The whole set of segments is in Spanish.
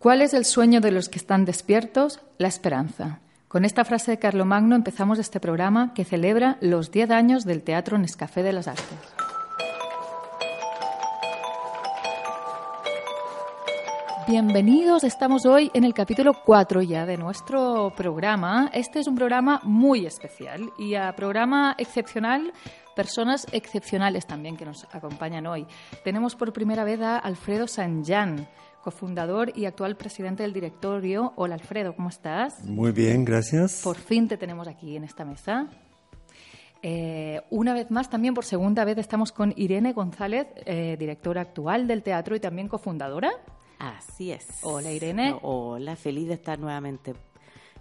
¿Cuál es el sueño de los que están despiertos? La esperanza. Con esta frase de Carlomagno empezamos este programa que celebra los 10 años del Teatro Nescafé de las Artes. Bienvenidos, estamos hoy en el capítulo 4 ya de nuestro programa. Este es un programa muy especial y a programa excepcional, personas excepcionales también que nos acompañan hoy. Tenemos por primera vez a Alfredo Sanján, cofundador y actual presidente del directorio. Hola Alfredo, ¿cómo estás? Muy bien, gracias. Por fin te tenemos aquí en esta mesa. Eh, una vez más, también por segunda vez, estamos con Irene González, eh, directora actual del teatro y también cofundadora. Así es. Hola Irene. Hola, feliz de estar nuevamente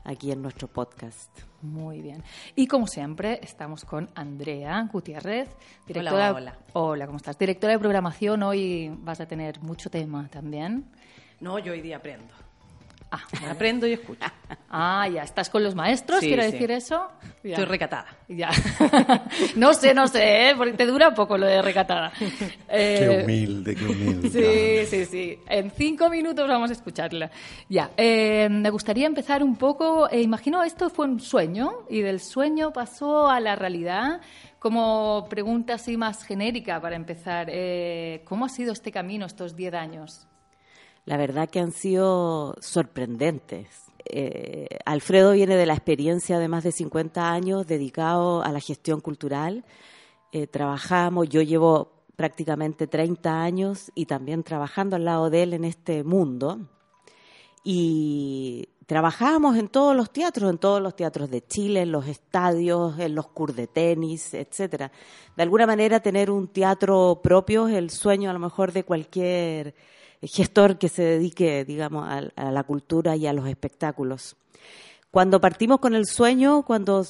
aquí en nuestro podcast. Muy bien. Y como siempre, estamos con Andrea Gutiérrez, directora. Hola, hola. Hola, ¿cómo estás? Directora de programación. Hoy vas a tener mucho tema también. No, yo hoy día aprendo. Ah, Aprendo y escucho. ah, ya estás con los maestros, Sí, quiero sí. decir eso. Ya. Estoy recatada. Ya. no sé, no sé, ¿eh? porque te dura poco lo de recatada. Qué Eh, humilde, qué humilde. Sí, sí, sí. En cinco minutos vamos a escucharla. Ya, eh, me gustaría empezar un poco, eh, imagino esto fue un sueño y del sueño pasó a la realidad. Como pregunta así más genérica para empezar, eh, ¿cómo ha sido este camino estos diez años? La verdad que han sido sorprendentes. Eh, Alfredo viene de la experiencia de más de 50 años dedicado a la gestión cultural. Eh, trabajamos, yo llevo prácticamente 30 años y también trabajando al lado de él en este mundo. Y trabajábamos en todos los teatros, en todos los teatros de Chile, en los estadios, en los cur de tenis, etcétera. De alguna manera tener un teatro propio es el sueño a lo mejor de cualquier gestor que se dedique, digamos, a, la cultura y a los espectáculos. Cuando partimos con el sueño, cuando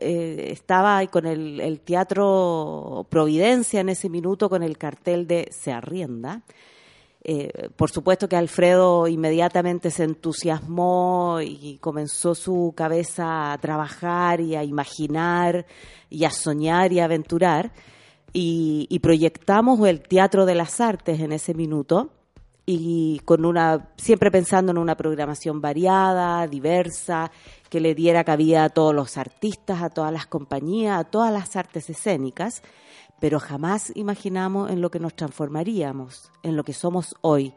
eh, estaba con el, Teatro Providencia en ese minuto con el cartel de Se arrienda, eh, por supuesto que Alfredo inmediatamente se entusiasmó y comenzó su cabeza a trabajar y a imaginar y a soñar y a aventurar. Y proyectamos el Teatro de las Artes en ese minuto y con una siempre pensando en una programación variada, diversa, que le diera cabida a todos los artistas, a todas las compañías, a todas las artes escénicas, pero jamás imaginamos en lo que nos transformaríamos, en lo que somos hoy.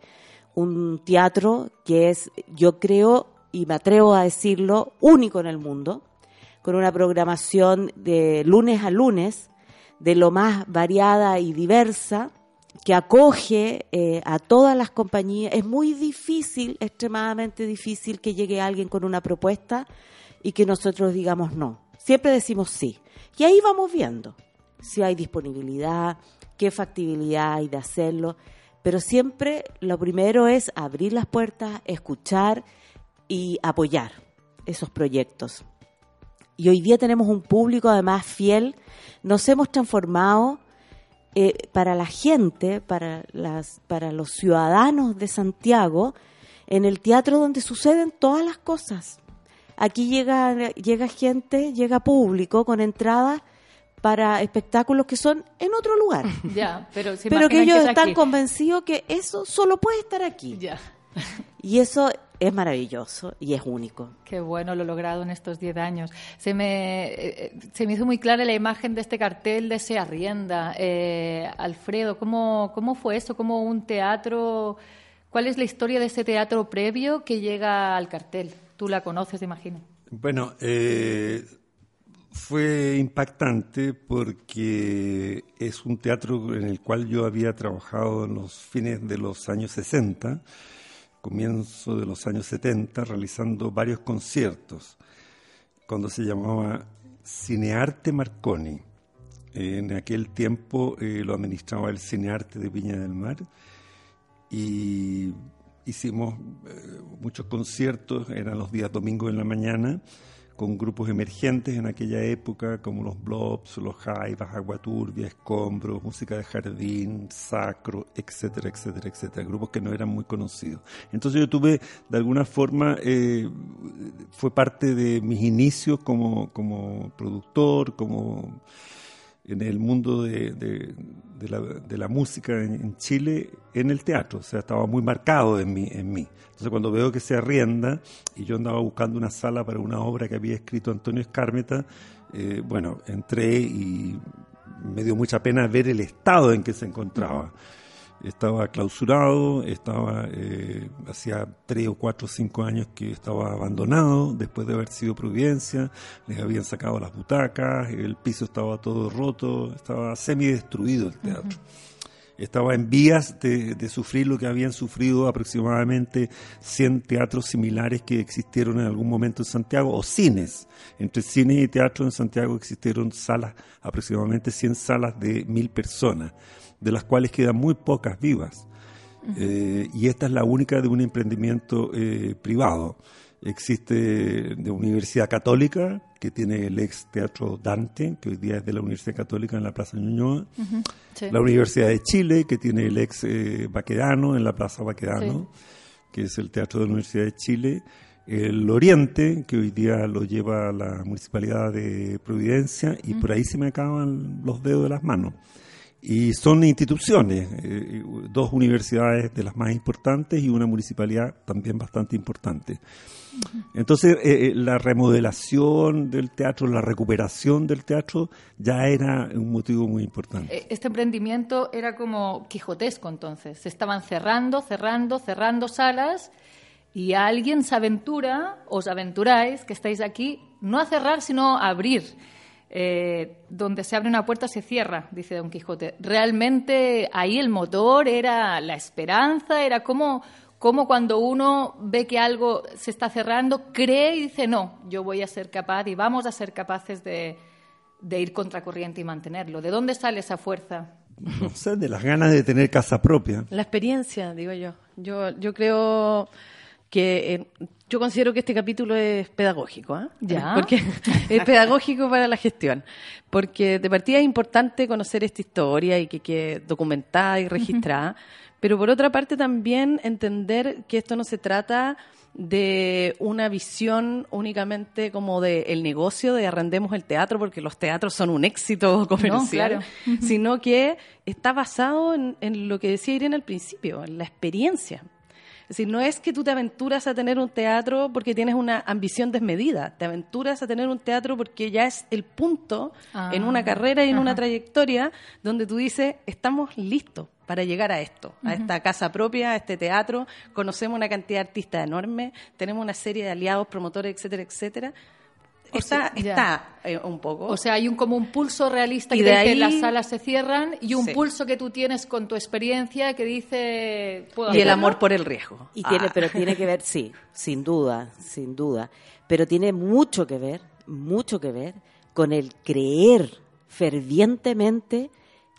Un teatro que es, yo creo, y me atrevo a decirlo, único en el mundo, con una programación de lunes a lunes, de lo más variada y diversa, que acoge eh, a todas las compañías. Es muy difícil, extremadamente difícil que llegue alguien con una propuesta y que nosotros digamos no. Siempre decimos sí. Y ahí vamos viendo si hay disponibilidad, qué factibilidad hay de hacerlo. Pero siempre lo primero es abrir las puertas, escuchar y apoyar esos proyectos. Y hoy día tenemos un público además fiel. Nos hemos transformado eh, para la gente, para, las, para los ciudadanos de Santiago, en el teatro donde suceden todas las cosas. Aquí llega, llega gente, llega público con entradas para espectáculos que son en otro lugar. Ya, pero se pero que ellos es están aquí. convencidos que eso solo puede estar aquí. Ya. Y eso es maravilloso y es único. Qué bueno lo logrado en estos 10 años. Se me, eh, se me hizo muy clara la imagen de este cartel de Se Arrienda. Eh, Alfredo, ¿cómo, ¿cómo fue eso? ¿Cómo un teatro? ¿Cuál es la historia de ese teatro previo que llega al cartel? Tú la conoces, imagino. Bueno, eh, fue impactante porque es un teatro en el cual yo había trabajado en los fines de los años 60, comienzo de los años 70, realizando varios conciertos, cuando se llamaba Cinearte Marconi. En aquel tiempo eh, lo administraba el Cinearte de Viña del Mar y hicimos eh, muchos conciertos, eran los días domingos en la mañana, con grupos emergentes en aquella época, como los Blobs, los Jaivas, Agua Turbia, Escombros, Música de Jardín, Sacro, etcétera, etcétera, etcétera, grupos que no eran muy conocidos. Entonces yo tuve, de alguna forma, eh, fue parte de mis inicios como, como productor, como en el mundo de, de, la, de la, música en, Chile en el teatro, o sea, estaba muy marcado en mí, en mí. Entonces cuando veo que se arrienda y yo andaba buscando una sala para una obra que había escrito Antonio Escármeta, eh, bueno, entré y me dio mucha pena ver el estado en que se encontraba estaba clausurado, estaba eh, hacía tres o cuatro o cinco años que estaba abandonado después de haber sido Providencia, les habían sacado las butacas, el piso estaba todo roto, estaba semi destruido el teatro. Estaba en vías de, de, sufrir lo que habían sufrido aproximadamente 100 teatros similares que existieron en algún momento en Santiago, o cines. Entre cine y teatro en Santiago existieron salas, aproximadamente 100 salas de mil personas de las cuales quedan muy pocas vivas. Eh, y esta es la única de un emprendimiento eh, privado. Existe de Universidad Católica, que tiene el ex Teatro Dante, que hoy día es de la Universidad Católica en la Plaza Ñuñoa. La Universidad de Chile, que tiene el ex eh, Baquedano en la Plaza Baquedano, que es el Teatro de la Universidad de Chile. El Oriente, que hoy día lo lleva la Municipalidad de Providencia, y por ahí se me acaban los dedos de las manos. Y son instituciones, eh, dos universidades de las más importantes y una municipalidad también bastante importante. Entonces, eh, eh, la remodelación del teatro, la recuperación del teatro, ya era un motivo muy importante. Este emprendimiento era como quijotesco entonces. Se estaban cerrando, cerrando, cerrando salas y alguien se aventura, os aventuráis, que estáis aquí, no a cerrar, sino a abrir eh, donde se abre una puerta se cierra, dice Don Quijote. Realmente ahí el motor era la esperanza, era como, como cuando uno ve que algo se está cerrando, cree y dice, no, yo voy a ser capaz y vamos a ser capaces de, de ir contracorriente y mantenerlo. ¿De dónde sale esa fuerza? No sé, de las ganas de tener casa propia. La experiencia, digo yo. Yo, yo creo que eh, yo considero que este capítulo es pedagógico, ¿eh? Ya. Porque es pedagógico para la gestión. Porque de partida es importante conocer esta historia y que quede documentada y registrada. Pero por otra parte también entender que esto no se trata de una visión únicamente como de el negocio de arrendemos el teatro porque los teatros son un éxito comercial, sino que está basado en, en, lo que decía Irene al principio, en la experiencia. Es decir, no es que tú te aventuras a tener un teatro porque tienes una ambición desmedida, te aventuras a tener un teatro porque ya es el punto en una ah, carrera y en una trayectoria donde tú dices, estamos listos para llegar a esto, a esta casa propia, a este teatro, conocemos una cantidad de artistas enorme, tenemos una serie de aliados, promotores, etcétera, etcétera, Está, está eh, un poco. O sea, hay un como un pulso realista y que de las salas se cierran y un pulso que tú tienes con tu experiencia que dice... y el amor por el riesgo. Y tiene, ah. pero tiene que ver, sí, sin duda, sin duda. Pero tiene mucho que ver, mucho que ver con el creer fervientemente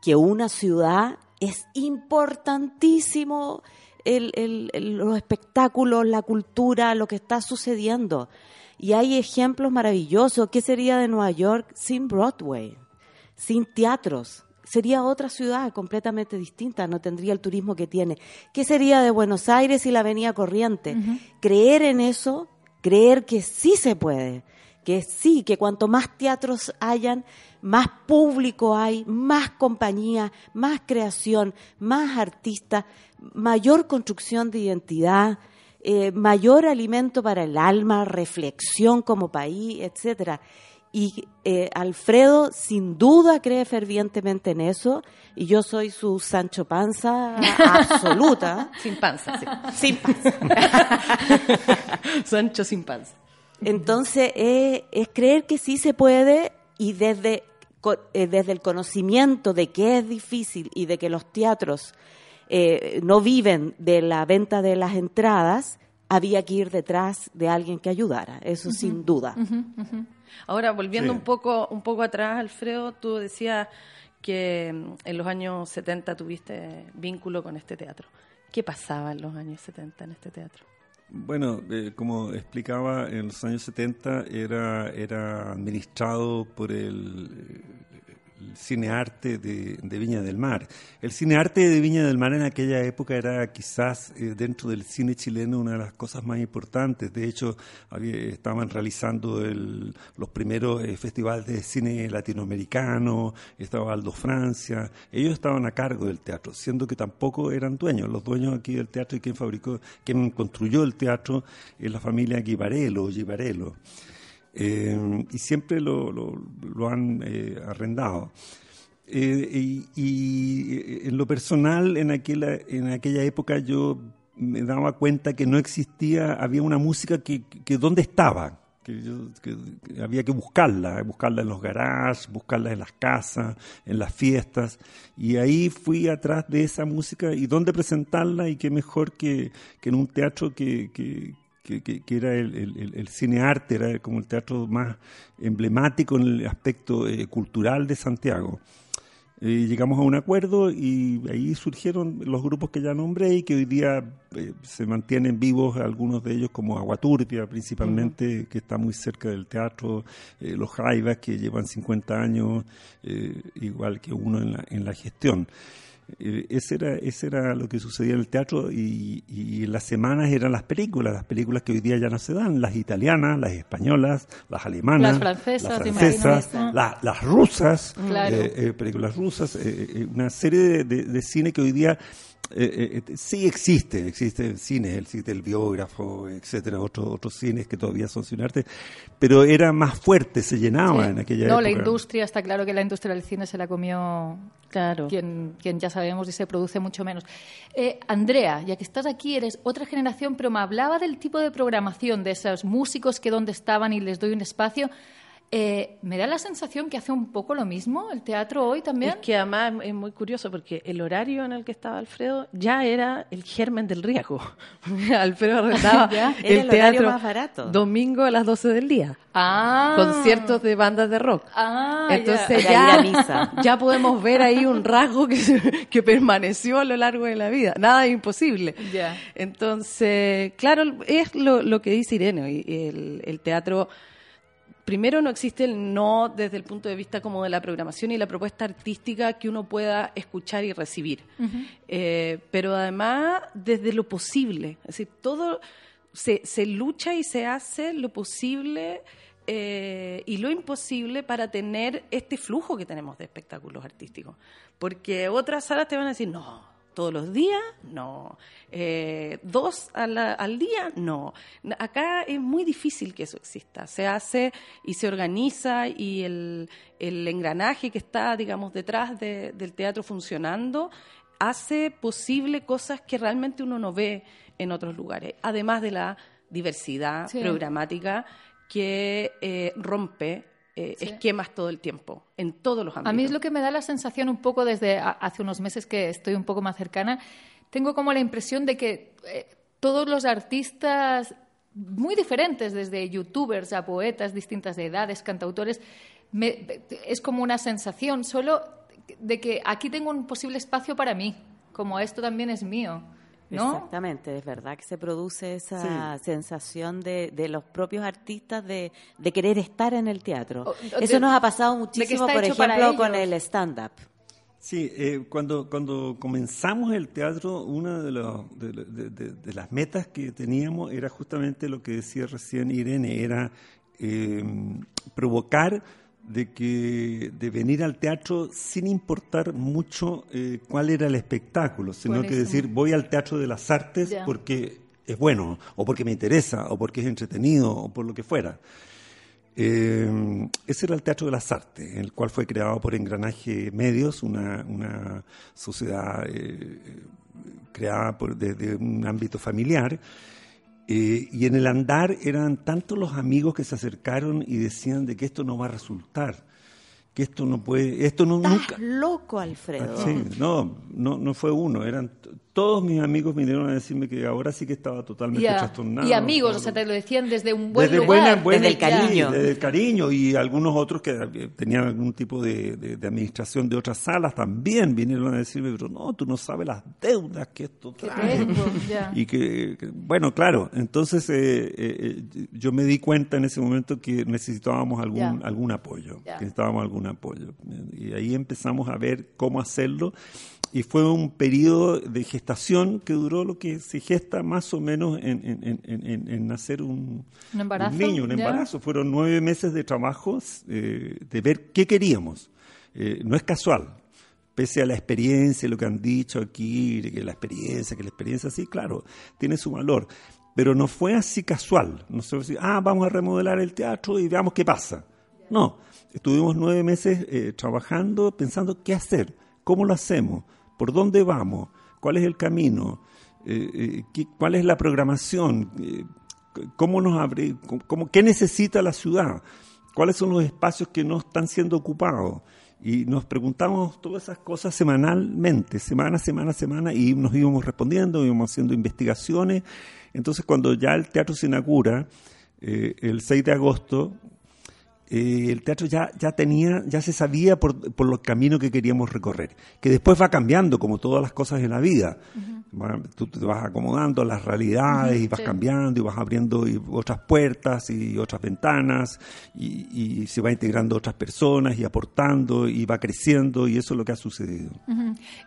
que una ciudad es importantísimo el, los espectáculos, la cultura, lo que está sucediendo. Y hay ejemplos maravillosos. ¿Qué sería de Nueva York sin Broadway? Sin teatros. Sería otra ciudad completamente distinta, no tendría el turismo que tiene. ¿Qué sería de Buenos Aires y la Avenida Corriente? Creer en eso, creer que sí se puede, que sí, que cuanto más teatros hayan, más público hay, más compañía, más creación, más artistas, mayor construcción de identidad, eh, mayor alimento para el alma, reflexión como país, etcétera. Y eh, Alfredo sin duda cree fervientemente en eso y yo soy su Sancho Panza absoluta. sin panza, sí. Sin panza. Sancho sin panza. Entonces eh, es creer que sí se puede y desde, desde el conocimiento de que es difícil y de que los teatros eh, no viven de la venta de las entradas, había que ir detrás de alguien que ayudara, eso sin duda. Ahora, volviendo un, poco, un poco atrás, Alfredo, tú decías que mm, en los años 70 tuviste vínculo con este teatro. ¿Qué pasaba en los años 70 en este teatro? Bueno, eh, como explicaba, en los años 70 era, era administrado por el, cine arte de, Viña del Mar. El cine arte de Viña del Mar en aquella época era quizás eh, dentro del cine chileno una de las cosas más importantes. De hecho, estaban realizando los primeros eh, festivales de cine latinoamericano, estaba Aldo Francia. Ellos estaban a cargo del teatro, siendo que tampoco eran dueños. Los dueños aquí del teatro y quien fabricó, quien construyó el teatro es la familia Guivarelo, Givarello. Eh, y siempre lo, lo, han eh, arrendado. Eh, y, en lo personal, en aquella, en aquella época yo me daba cuenta que no existía, había una música que, que dónde estaba, que, que, había que buscarla, buscarla en los garages, buscarla en las casas, en las fiestas, y ahí fui atrás de esa música y dónde presentarla y qué mejor que, que en un teatro que, que, era el, cine arte, era como el teatro más emblemático en el aspecto eh, cultural de Santiago. Eh, llegamos a un acuerdo y ahí surgieron los grupos que ya nombré y que hoy día eh, se mantienen vivos, algunos de ellos como Aguaturpia principalmente, que está muy cerca del teatro, los Jaivas que llevan 50 años, igual que uno en la, en la gestión. Eh, ese, era, ese era lo que sucedía en el teatro y, y, las semanas eran las películas, las películas que hoy día ya no se dan, las italianas, las españolas, las alemanas, las francesas, las, rusas, eh, eh, películas rusas, una serie de, de, cine que hoy día eh, eh, sí existe, existe el cine, existe el biógrafo, etcétera, otros otros cines que todavía son cine arte, pero era más fuerte, se llenaba en aquella época. No, la industria, está claro que la industria del cine se la comió claro. quien, quien ya sabemos y se produce mucho menos. Eh, Andrea, ya que estás aquí, eres otra generación, pero me hablaba del tipo de programación de esos músicos que donde estaban y les doy un espacio. Eh, me da la sensación que hace un poco lo mismo el teatro hoy también. Es que además es muy curioso porque el horario en el que estaba Alfredo ya era el germen del riesgo. Alfredo arrendaba el, teatro más barato. domingo a las 12 del día. Ah. Conciertos de bandas de rock. Ah, Entonces ya, ya, podemos ver ahí un rasgo que, que permaneció a lo largo de la vida. Nada es imposible. Entonces, claro, es lo, lo que dice Irene. El, el teatro primero no existe el no desde el punto de vista como de la programación y la propuesta artística que uno pueda escuchar y recibir. Eh, pero además desde lo posible, es decir, todo se, se lucha y se hace lo posible eh, y lo imposible para tener este flujo que tenemos de espectáculos artísticos. Porque otras salas te van a decir, no, todos los días, no. Eh, dos al día, no. Acá es muy difícil que eso exista. Se hace y se organiza y el, engranaje que está, digamos, detrás del teatro funcionando hace posible cosas que realmente uno no ve en otros lugares, además de la diversidad programática que eh, rompe eh, esquemas todo el tiempo, en todos los ámbitos. A mí es lo que me da la sensación un poco desde hace unos meses que estoy un poco más cercana, tengo como la impresión de que eh, todos los artistas muy diferentes, desde youtubers a poetas, distintas de edades, cantautores, es como una sensación solo de que aquí tengo un posible espacio para mí, como esto también es mío. Exactamente, es verdad que se produce esa sensación de, de, los propios artistas de, de, querer estar en el teatro. Eso nos ha pasado muchísimo, por ejemplo, con el stand-up. Sí, eh, cuando, cuando comenzamos el teatro, una de, de, las metas que teníamos era justamente lo que decía recién Irene, era eh, provocar de que de venir al teatro sin importar mucho eh, cuál era el espectáculo, sino que decir voy al teatro de las artes porque es bueno, o porque me interesa, o porque es entretenido, o por lo que fuera. Eh, ese era el Teatro de las Artes, el cual fue creado por Engranaje Medios, una, una sociedad eh, creada por, desde un ámbito familiar, eh, y en el andar eran tantos los amigos que se acercaron y decían de que esto no va a resultar, que esto no puede, esto no Estás nunca. loco, Alfredo. Ah, sí, no, no, no fue uno, eran todos mis amigos vinieron a decirme que ahora sí que estaba totalmente trastornado. Y amigos, o sea, te lo decían desde un buen lugar. desde el cariño. Desde el cariño. Y algunos otros que tenían algún tipo de, administración de otras salas también vinieron a decirme, pero no, tú no sabes las deudas que esto trae. y que, bueno, claro, entonces eh, eh, yo me di cuenta en ese momento que necesitábamos algún, algún apoyo, que necesitábamos algún apoyo. Y ahí empezamos a ver cómo hacerlo y fue un periodo de gestación que duró lo que se gesta más o menos en, en, nacer un, niño, un embarazo. Fueron nueve meses de trabajo eh, de ver qué queríamos. Eh, no es casual, pese a la experiencia, lo que han dicho aquí, que la experiencia, que la experiencia sí, claro, tiene su valor. Pero no fue así casual. No se ah, vamos a remodelar el teatro y veamos qué pasa. No, estuvimos nueve meses eh, trabajando, pensando qué hacer, cómo lo hacemos, por dónde vamos, cuál es el camino, eh, eh, cuál es la programación, cómo nos abre, qué necesita la ciudad, cuáles son los espacios que no están siendo ocupados. Y nos preguntamos todas esas cosas semanalmente, semana, semana, semana, y nos íbamos respondiendo, íbamos haciendo investigaciones. Entonces, cuando ya el teatro se inaugura, el 6 de agosto, eh, el teatro ya, ya tenía, ya se sabía por, por los caminos que queríamos recorrer, que después va cambiando como todas las cosas en la vida. tú te vas acomodando a las realidades y vas cambiando y vas abriendo otras puertas y otras ventanas y, se va integrando otras personas y aportando y va creciendo y eso es lo que ha sucedido.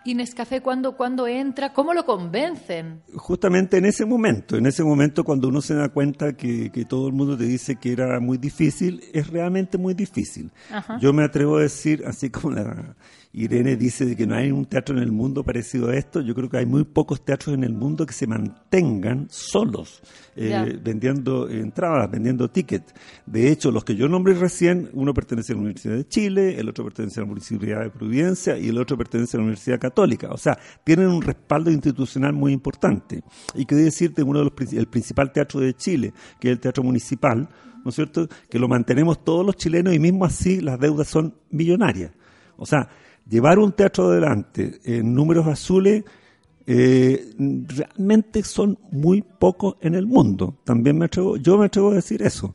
¿Y Nescafé cuándo, cuando entra? ¿Cómo lo convencen? Justamente en ese momento, en ese momento cuando uno se da cuenta que, que todo el mundo te dice que era muy difícil, es realmente muy difícil. Yo me atrevo a decir, así como la Irene dice que no hay un teatro en el mundo parecido a esto, yo creo que hay muy pocos teatros en el mundo que se mantengan solos, eh, vendiendo entradas, vendiendo tickets. De hecho, los que yo nombré recién, uno pertenece a la Universidad de Chile, el otro pertenece a la Municipalidad de Providencia y el otro pertenece a la Universidad Católica. O sea, tienen un respaldo institucional muy importante. Y que decirte, uno de los, el principal teatro de Chile, que es el Teatro Municipal, ¿no es cierto?, que lo mantenemos todos los chilenos y mismo así las deudas son millonarias. O sea, llevar un teatro adelante en números azules eh, realmente son muy pocos en el mundo. También me atrevo, yo me atrevo a decir eso.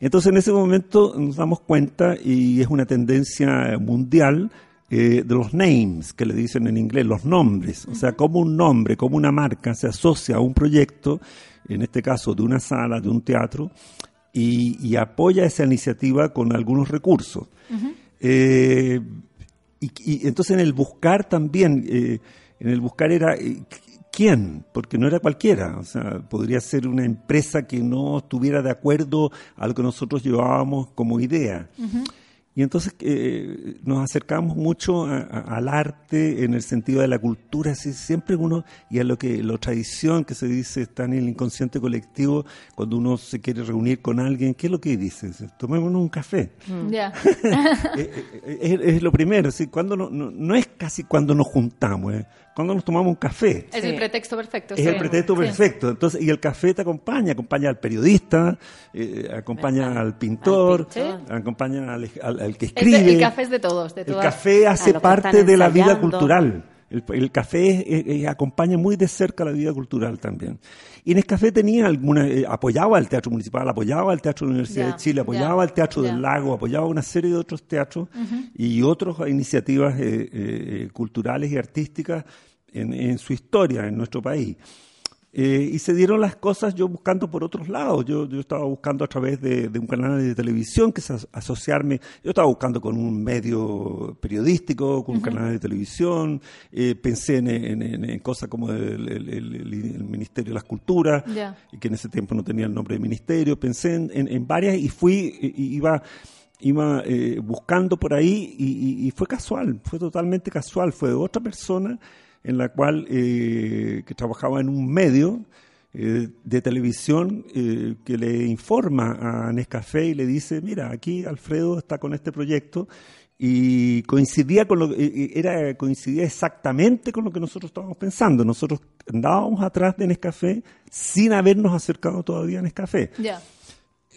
Entonces en ese momento nos damos cuenta, y es una tendencia mundial, eh, de los names, que le dicen en inglés, los nombres. O sea, como un nombre, como una marca se asocia a un proyecto, en este caso de una sala, de un teatro, y, apoya esa iniciativa con algunos recursos. Eh, y, entonces en el buscar también, eh, en el buscar era eh, quién, porque no era cualquiera, o sea, podría ser una empresa que no estuviera de acuerdo a lo que nosotros llevábamos como idea. Y entonces eh, nos acercamos mucho al arte en el sentido de la cultura, así, siempre uno, y a lo que la tradición que se dice está en el inconsciente colectivo, cuando uno se quiere reunir con alguien, ¿qué es lo que dice? Tomémonos un café. Mm. Ya. Eh, eh, es, lo primero, ¿sí? cuando no, no, es casi cuando nos juntamos, cuando nos tomamos un café. Es el pretexto perfecto. Es el pretexto perfecto. Entonces, y el café te acompaña, acompaña al periodista, acompaña al pintor, acompaña al, que escribe. el café es de todos, de El café hace parte de la vida cultural. El, café acompaña muy de cerca la vida cultural también. Y en el café tenía alguna, eh, apoyaba al Teatro Municipal, apoyaba al Teatro de la Universidad de Chile, apoyaba al Teatro del Lago, apoyaba una serie de otros teatros y otras iniciativas eh, eh, culturales y artísticas en su historia en nuestro país. Eh, y se dieron las cosas yo buscando por otros lados. Yo, yo estaba buscando a través de, un canal de televisión que se asociarme. Yo estaba buscando con un medio periodístico, con un canal de televisión. Eh, pensé en, en, cosas como el, Ministerio de las Culturas, y que en ese tiempo no tenía el nombre de ministerio. Pensé en, varias y fui, iba iba eh, buscando por ahí y, y, fue casual, fue totalmente casual, fue otra persona en la cual eh, que trabajaba en un medio eh, de televisión eh, que le informa a Nescafé y le dice, mira, aquí Alfredo está con este proyecto y coincidía con lo era coincidía exactamente con lo que nosotros estábamos pensando. Nosotros andábamos atrás de Nescafé sin habernos acercado todavía a Nescafé. Ya.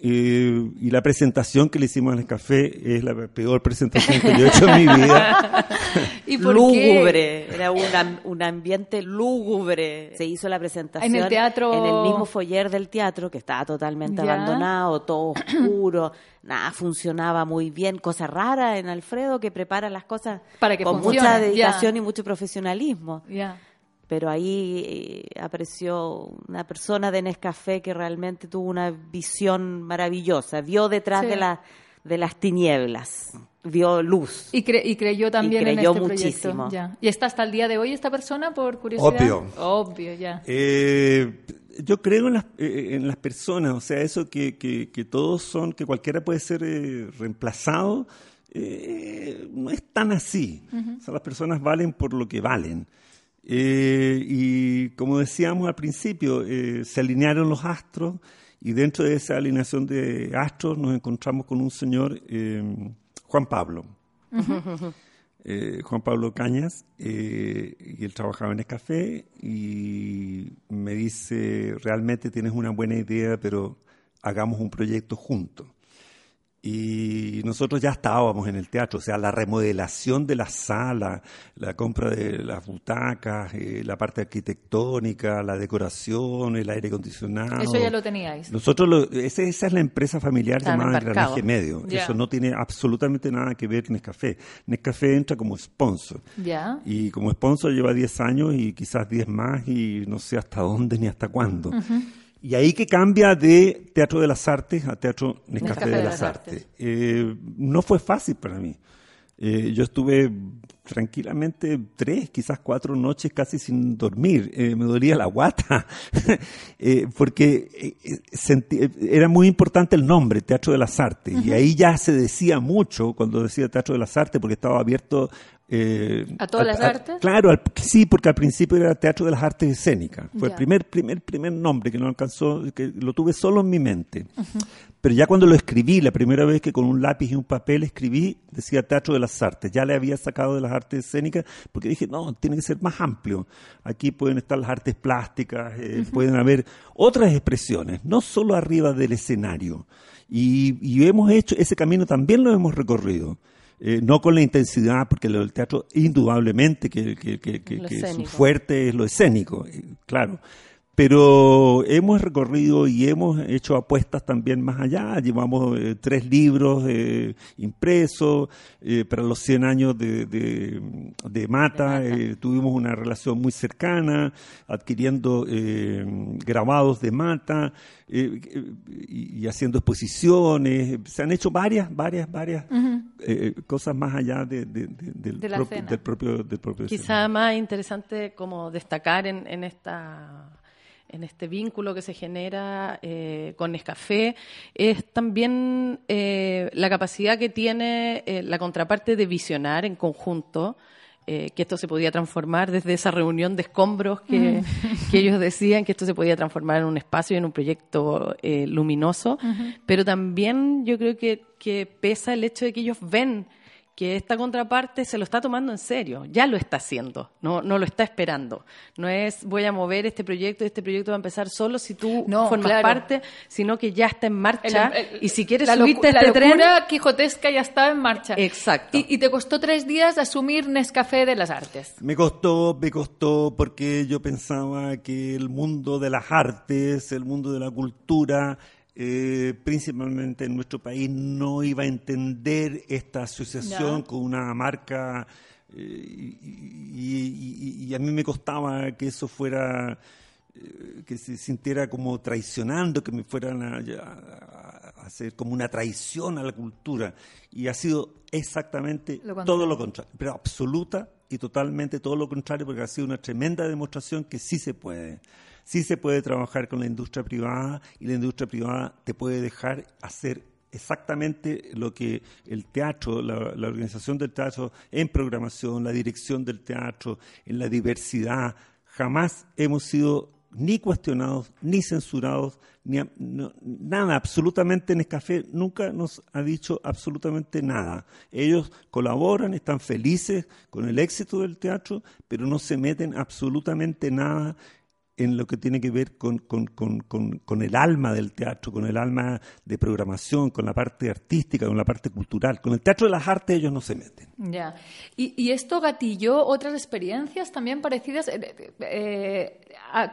Eh, y la presentación que le hicimos en el café es la peor presentación que yo he hecho en mi vida. ¿Y lúgubre, era un, ambiente lúgubre. Se hizo la presentación en el teatro, en el mismo foyer del teatro que estaba totalmente abandonado, todo oscuro, nada funcionaba muy bien, cosa rara en Alfredo que prepara las cosas con mucha dedicación y mucho profesionalismo pero ahí eh, apareció una persona de Nescafé que realmente tuvo una visión maravillosa, vio detrás de, la, de las tinieblas. Vio luz. Y, cre- y creyó también Y en creyó este muchísimo. proyecto. Ya. ¿Y está hasta el día de hoy esta persona, por curiosidad? Obvio. Obvio, ya. Eh, yo creo en las, eh, en las personas, o sea, eso que, que, que todos son, que cualquiera puede ser eh, reemplazado, eh, no es tan así. O sea, las personas valen por lo que valen. Eh, y como decíamos al principio, eh, se alinearon los astros y dentro de esa alineación de astros nos encontramos con un señor, eh, Juan Pablo. Eh, Juan Pablo Cañas, eh, y él trabajaba en el café y me dice, realmente tienes una buena idea, pero hagamos un proyecto juntos. Y nosotros ya estábamos en el teatro, o sea, la remodelación de la sala, la compra de las butacas, eh, la parte arquitectónica, la decoración, el aire acondicionado. Eso ya lo teníais. Nosotros, lo- ese- esa es la empresa familiar llamada. Engranaje Medio. Eso no tiene absolutamente nada que ver con Nescafé. Nescafé entra como sponsor. Y como sponsor lleva 10 años y quizás 10 más y no sé hasta dónde ni hasta cuándo. Y ahí que cambia de Teatro de las Artes a Teatro Nescafé de, las Artes. Eh, no fue fácil para mí. Eh, yo estuve tranquilamente tres, quizás cuatro noches casi sin dormir. Eh, me dolía la guata, Eh, porque sentí- era muy importante el nombre, Teatro de las Artes. Y ahí ya se decía mucho cuando decía Teatro de las Artes, porque estaba abierto... eh, ¿A todas las artes? Claro, al- sí, porque al principio era Teatro de las Artes Escénicas. Fue Ya. el primer, primer, primer nombre que no alcanzó, que lo tuve solo en mi mente. Pero ya cuando lo escribí, la primera vez que con un lápiz y un papel escribí, decía Teatro de las Artes. Ya le había sacado de las artes escénicas porque dije, no, tiene que ser más amplio. Aquí pueden estar las artes plásticas, eh, pueden haber otras expresiones, no solo arriba del escenario. Y, y hemos hecho, ese camino también lo hemos recorrido. Eh, no con la intensidad, porque lo del teatro indudablemente que, que- que- que- su fuerte es lo escénico, eh, claro. Pero hemos recorrido y hemos hecho apuestas también más allá. Llevamos eh, tres libros eh, impresos eh, para los 100 años de, de- de Mata. tuvimos una relación muy cercana, adquiriendo grabados de Mata y, y haciendo exposiciones. Se han hecho varias, varias, varias eh, cosas más allá de, de- de- del, la del propio del propio Quizá escenario. más interesante como destacar en, en esta en este vínculo que se genera eh, con Nescafé es también eh, la capacidad que tiene eh, la contraparte de visionar en conjunto que esto se podía transformar desde esa reunión de escombros que, que ellos decían que esto se podía transformar en un espacio y en un proyecto luminoso, pero también yo creo que, que pesa el hecho de que ellos ven que esta contraparte se lo está tomando en serio, ya lo está haciendo, no, no lo está esperando. No es voy a mover este proyecto y este proyecto va a empezar solo si tú No, formas claro. parte, sino que ya está en marcha El- el- y si quieres la subirte a locu- este la tren, locura quijotesca ya está en marcha. Exacto. Y, y te costó tres días asumir Nescafé de las artes. Me costó, me costó porque yo pensaba que el mundo de las artes, el mundo de la cultura, eh, principalmente en nuestro país, no iba a entender esta asociación con una marca eh, y, y- y- y a mí me costaba que eso fuera eh, que se sintiera como traicionando, que me fueran a, a- a hacer como una traición a la cultura. Y ha sido exactamente Lo todo lo contrario, pero absoluta y totalmente todo lo contrario, porque ha sido una tremenda demostración que sí se puede. Sí se puede trabajar con la industria privada y la industria privada te puede dejar hacer exactamente lo que el teatro, la, organización del teatro en programación, la dirección del teatro, en la diversidad. Jamás hemos sido ni cuestionados, ni censurados, ni nada, absolutamente Nescafé nunca nos ha dicho absolutamente nada. Ellos colaboran, están felices con el éxito del teatro, pero no se meten absolutamente nada en lo que tiene que ver con, con- con- con- el alma del teatro, con el alma de programación, con la parte artística, con la parte cultural. Con el teatro de las artes ellos no se meten. Ya. Y, y esto gatilló otras experiencias también parecidas. Eh, eh,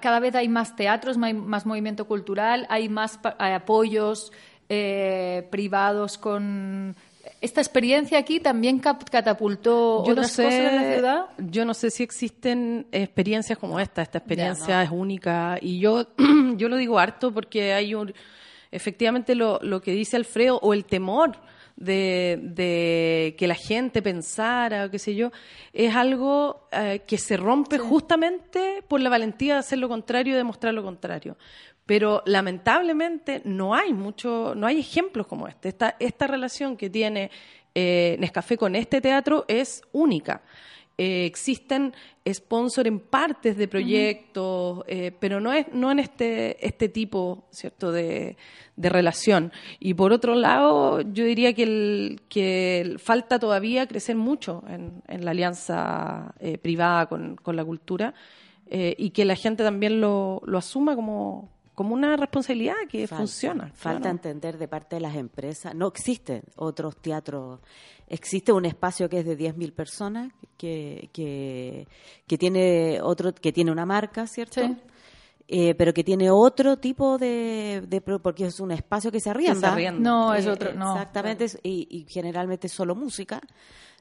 cada vez hay más teatros, hay más movimiento cultural, hay más pa- eh, apoyos eh, privados con. ¿Esta experiencia aquí también catapultó yo no otras cosas en la sé, ciudad? yo no sé si existen experiencias como esta. Esta experiencia no. es única y yo, yo lo digo harto porque hay un, efectivamente lo, lo que dice Alfredo o el temor de, que la gente pensara o qué sé yo, es algo eh, que se rompe justamente por la valentía de hacer lo contrario y de mostrar lo contrario. Pero lamentablemente no hay mucho, no hay ejemplos como este. Esta, esta relación que tiene eh, Nescafé con este teatro es única. Eh, existen sponsor en partes de proyectos, eh, pero no es no en este este tipo cierto de, relación. Y por otro lado, yo diría que el, que falta todavía crecer mucho en, la alianza eh, privada con, con, la cultura y que la gente también lo, lo asuma como como una responsabilidad que funciona. Falta entender de parte de las empresas. No existen otros teatros. Existe un espacio que es de 10.000 personas, que, que, que, tiene otro, que tiene una marca, ¿cierto? Eh, pero que tiene otro tipo de, de, porque es un espacio que se arrienda. No, es otro, no. Exactamente, y, y, generalmente es solo música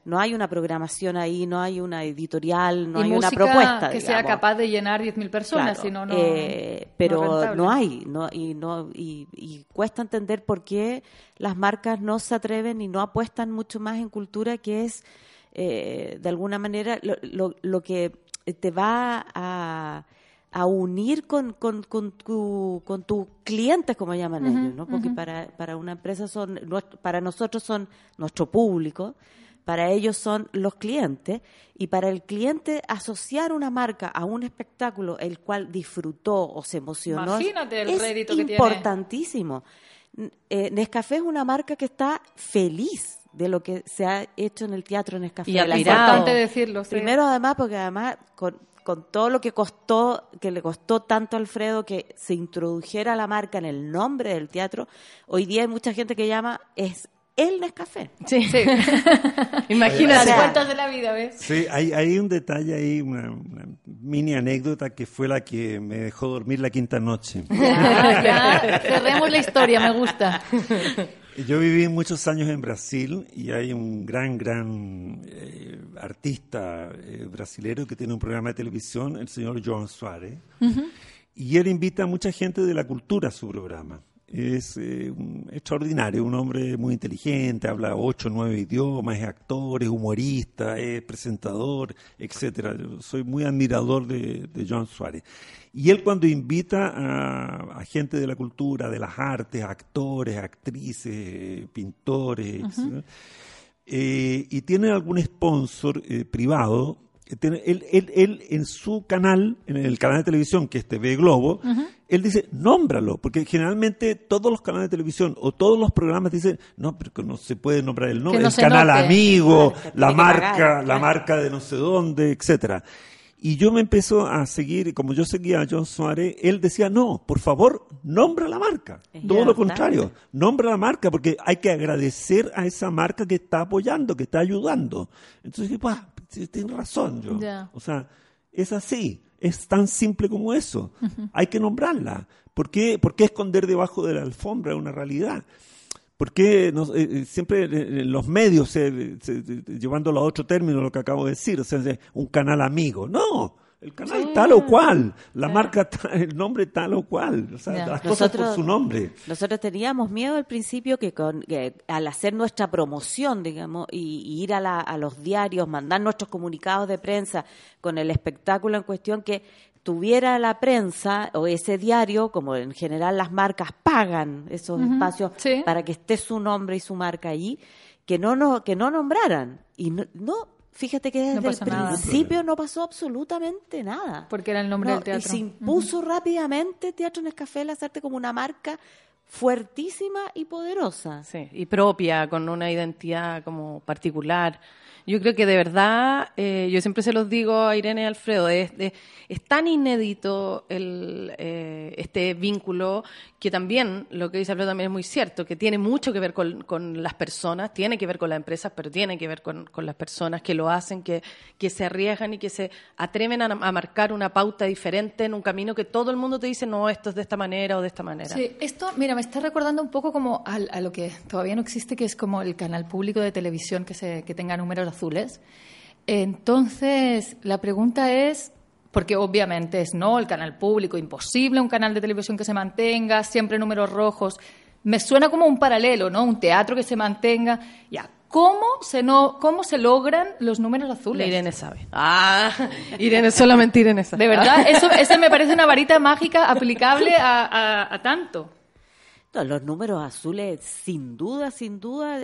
no hay una programación ahí, no hay una editorial, no hay una propuesta. que sea capaz de llenar 10.000 personas, sino no, eh, pero no, hay, no, y, no, y, cuesta entender por qué las marcas no se atreven y no apuestan mucho más en cultura, que es eh, de alguna manera lo, lo, que te va a a unir con, con, con, tu, con tus clientes, como llaman ellos, ¿no? Porque para, para una empresa son, para nosotros son nuestro público, para ellos son los clientes y para el cliente asociar una marca a un espectáculo el cual disfrutó o se emocionó Imagínate el es importantísimo. Eh, Nescafé es una marca que está feliz de lo que se ha hecho en el teatro Nescafé. Y es importante decirlo. Primero, además, porque además con, con todo lo que costó, que le costó tanto a Alfredo que se introdujera la marca en el nombre del teatro, hoy día hay mucha gente que llama es el Nescafé. Sí, sí. Imagínate. Las cuentas de la vida, ¿ves? Sí, hay, hay un detalle ahí, una, mini anécdota que fue la que me dejó dormir la quinta noche. Ya, ya, cerremos la historia, me gusta. Yo viví muchos años en Brasil y hay un gran, gran eh, artista eh, brasilero que tiene un programa de televisión, el señor João Suárez, y él invita a mucha gente de la cultura a su programa es eh, extraordinario, un hombre muy inteligente, habla ocho, nueve idiomas, es actor, es humorista, es presentador, etcétera. soy muy admirador de, de John Suárez. Y él cuando invita a, gente de la cultura, de las artes, actores, actrices, pintores, eh, y tiene algún sponsor eh, privado, él, él, él, en su canal, en el canal de televisión que es TV Globo, él dice, nómbralo, porque generalmente todos los canales de televisión o todos los programas dicen, no, pero no se puede nombrar el nombre, el canal amigo, la marca, la marca de no sé dónde, etcétera. Y yo me empezó a seguir, como yo seguía a John Suárez, él decía, no, por favor, nombra la marca. Todo lo contrario, nombra la marca, porque hay que agradecer a esa marca que está apoyando, que está ayudando. Entonces dije, pues, tiene razón yo. O sea, es así, es tan simple como eso. Hay que nombrarla. ¿Por qué, ¿Por qué esconder debajo de la alfombra una realidad? ¿Por qué eh, eh, siempre en los medios, llevándolo a otro término, lo que acabo de decir, o sea, un canal amigo? No, el canal tal o cual, la marca, el nombre tal o cual, o sea, las cosas por su nombre. Nosotros teníamos miedo al principio que, con, al hacer nuestra promoción, digamos, y, ir a, a, los diarios, mandar nuestros comunicados de prensa con el espectáculo en cuestión, que tuviera la prensa o ese diario, como en general las marcas pagan esos espacios para que esté su nombre y su marca allí, que no, no, que no nombraran. Y no, fíjate que desde el principio no pasó absolutamente nada. Porque era el nombre del teatro. Y se impuso rápidamente Teatro Nescafé el hacerte como una marca fuertísima y poderosa. Sí, y propia, con una identidad como particular. Yo creo que de verdad, eh, yo siempre se los digo a Irene y Alfredo, es, es, tan inédito el, eh, este vínculo que también, lo que dice Alfredo también es muy cierto, que tiene mucho que ver con, las personas, tiene que ver con las empresas, pero tiene que ver con, las personas que lo hacen, que, se arriesgan y que se atreven a, a, marcar una pauta diferente en un camino que todo el mundo te dice, no, esto es de esta manera o de esta manera. Sí, esto, mira, me está recordando un poco como a, a lo que todavía no existe, que es como el canal público de televisión que, se, que tenga números azules. Entonces, la pregunta es, porque obviamente es no, el canal público, imposible un canal de televisión que se mantenga, siempre números rojos. me suena como un paralelo, ¿no? Un teatro que se mantenga. Ya, ¿Cómo se, no, ¿Cómo se logran los números azules? Irene sabe. Ah, Irene, solamente Irene sabe. De verdad, eso, ese me parece una varita mágica aplicable a, tanto. Los números azules, sin duda, sin duda,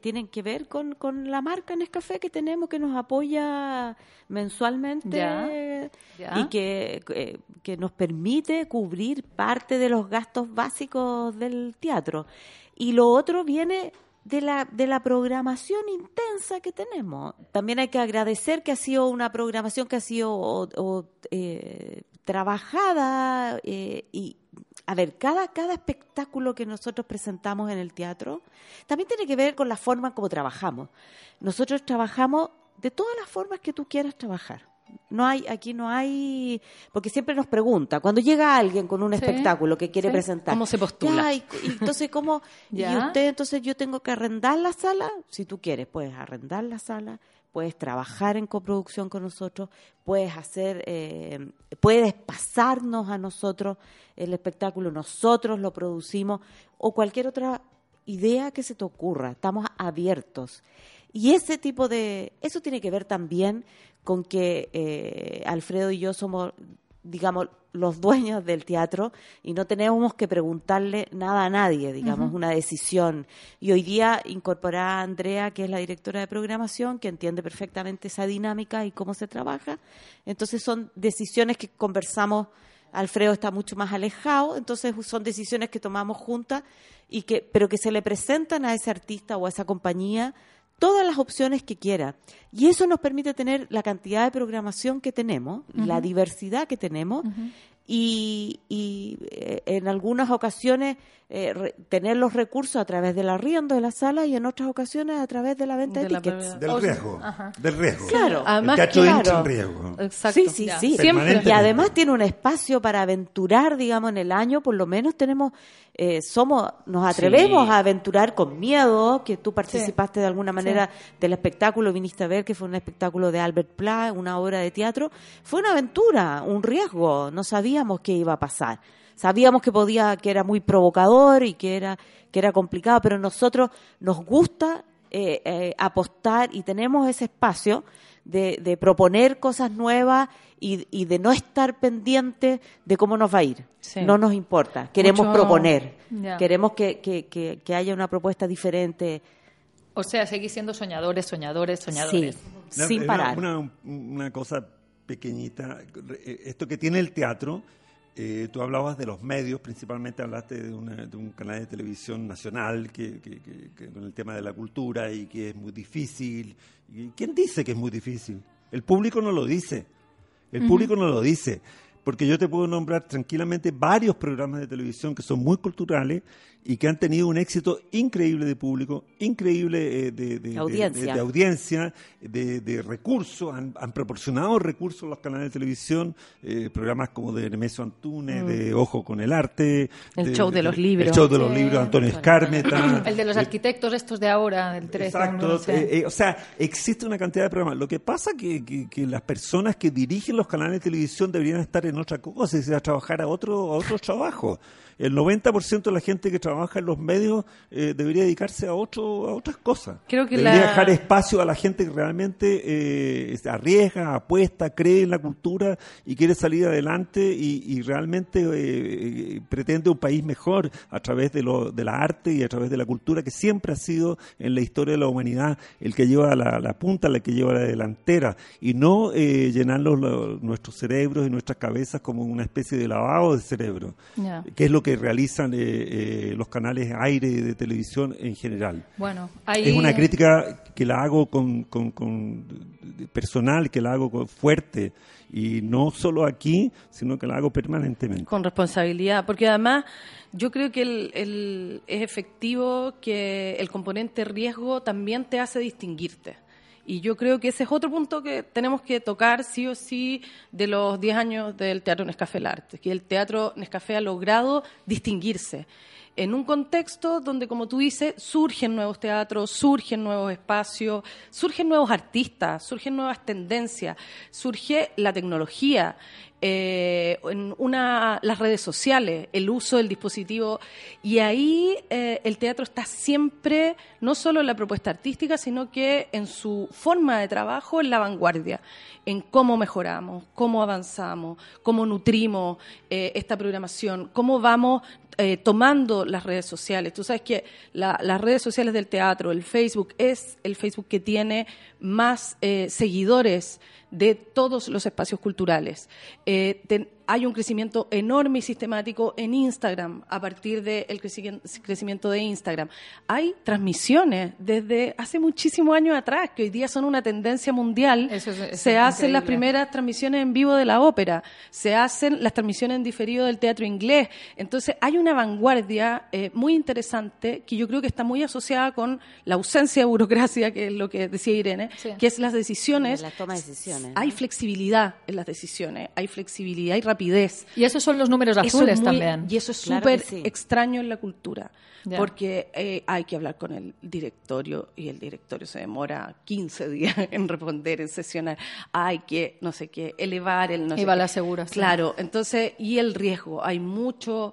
tienen que ver con, con la marca Nescafé que tenemos, que nos apoya mensualmente y que, eh, que nos permite cubrir parte de los gastos básicos del teatro. Y lo otro viene de la, de la programación intensa que tenemos. También hay que agradecer que ha sido una programación que ha sido eh, trabajada eh, y, a ver, cada, cada espectáculo que nosotros presentamos en el teatro también tiene que ver con la forma como trabajamos. Nosotros trabajamos de todas las formas que tú quieras trabajar. No hay, aquí no hay, porque siempre nos pregunta, cuando llega alguien con un espectáculo que quiere presentar, ¿cómo se postula? y, entonces, ¿cómo? y usted, entonces yo tengo que arrendar la sala, si tú quieres, puedes arrendar la sala, puedes trabajar en coproducción con nosotros, puedes hacer, eh, puedes pasarnos a nosotros el espectáculo, nosotros lo producimos, o cualquier otra idea que se te ocurra, estamos abiertos. Y ese tipo de, eso tiene que ver también con que eh, Alfredo y yo somos, digamos, los dueños del teatro y no tenemos que preguntarle nada a nadie, digamos, una decisión. Y hoy día incorporar a Andrea, que es la directora de programación, que entiende perfectamente esa dinámica y cómo se trabaja. Entonces son decisiones que conversamos. Alfredo está mucho más alejado, entonces son decisiones que tomamos juntas y que, pero que se le presentan a ese artista o a esa compañía todas las opciones que quiera. Y eso nos permite tener la cantidad de programación que tenemos, la diversidad que tenemos y, y eh, en algunas ocasiones eh, tener los recursos a través del arriendo de la sala y en otras ocasiones a través de la venta de, tickets. Del riesgo. Del riesgo. Claro. Además, el en riesgo. Exacto. Sí, sí, sí. Siempre. Y además tiene un espacio para aventurar, digamos, en el año, por lo menos tenemos, eh, somos, nos atrevemos a aventurar con miedo, que tú participaste de alguna manera del espectáculo, viniste a ver que fue un espectáculo de Albert Pla, una obra de teatro. Fue una aventura, un riesgo, no sabíamos qué iba a pasar. Sabíamos que podía, que era muy provocador y que era, que era complicado, pero nosotros nos gusta eh, eh, apostar y tenemos ese espacio de, proponer cosas nuevas y, de no estar pendiente de cómo nos va a ir. No nos importa, queremos proponer, queremos que, que, haya una propuesta diferente. O sea, seguir siendo soñadores, soñadores, soñadores. sin parar. Una, una, cosa pequeñita, eh, esto que tiene el teatro eh, tú hablabas de los medios, principalmente hablaste de, un canal de televisión nacional que, con el tema de la cultura y que es muy difícil. ¿Quién dice que es muy difícil? El público no lo dice. El público no lo dice porque yo te puedo nombrar tranquilamente varios programas de televisión que son muy culturales y que han tenido un éxito increíble de público, increíble eh, de, audiencia, de, recursos, han, proporcionado recursos a los canales de televisión, eh, programas como de Nemesio Antunes, mm. de Ojo con el Arte, el show de los libros, el show de los libros de Antonio Escarmeta, el de los arquitectos estos de ahora, del 13. Exacto, eh, o sea, existe una cantidad de programas. Lo que pasa que, que, que las personas que dirigen los canales de televisión deberían estar en otra cosa, y a trabajar a otro, a otro trabajo. El 90% de la gente que trabaja en los medios eh, debería dedicarse a otro, a otras cosas. Creo que debería dejar espacio a la gente que realmente eh, arriesga, apuesta, cree en la cultura y quiere salir adelante y, realmente eh, pretende un país mejor a través de, lo, de la arte y a través de la cultura que siempre ha sido en la historia de la humanidad el que lleva la, la punta, el que lleva la delantera y no llenar nuestros cerebros y nuestras cabezas como una especie de lavado de cerebro, que es lo que realizan eh, eh, los canales aire de televisión en general. Bueno, Es una crítica que la hago con, con, personal, que la hago fuerte y no solo aquí, sino que la hago permanentemente. Con responsabilidad, porque además yo creo que el, es efectivo que el componente riesgo también te hace distinguirte. Y yo creo que ese es otro punto que tenemos que tocar sí o sí de los 10 años del Teatro Nescafé Arte, que el Teatro Nescafé ha logrado distinguirse. en un contexto donde, como tú dices, surgen nuevos teatros, surgen nuevos espacios, surgen nuevos artistas, surgen nuevas tendencias, surge la tecnología, eh, en una, las redes sociales, el uso del dispositivo. Y ahí eh, el teatro está siempre, no solo en la propuesta artística, sino que en su forma de trabajo en la vanguardia, en cómo mejoramos, cómo avanzamos, cómo nutrimos eh, esta programación, cómo vamos eh, tomando las redes sociales. Tú sabes que las redes sociales del teatro, el Facebook, es el Facebook que tiene más eh, seguidores de todos los espacios culturales. Eh, hay un crecimiento enorme y sistemático en Instagram a partir del crecimiento de Instagram. Hay transmisiones desde hace muchísimos años atrás, que hoy día son una tendencia mundial. se hacen las primeras transmisiones en vivo de la ópera, se hacen las transmisiones en diferido del teatro inglés. Entonces hay una vanguardia eh, muy interesante que yo creo que está muy asociada con la ausencia de burocracia, que es lo que decía Irene, que es las decisiones. La toma de decisiones. Hay flexibilidad en las decisiones, hay flexibilidad y rapidez. Y esos son los números azules también. Y eso es súper extraño en la cultura, porque eh, hay que hablar con el directorio y el directorio se demora 15 días en responder, en sesionar. Hay que, no sé qué, elevar el... No y va la segura. Claro, entonces, y el riesgo. Hay mucho...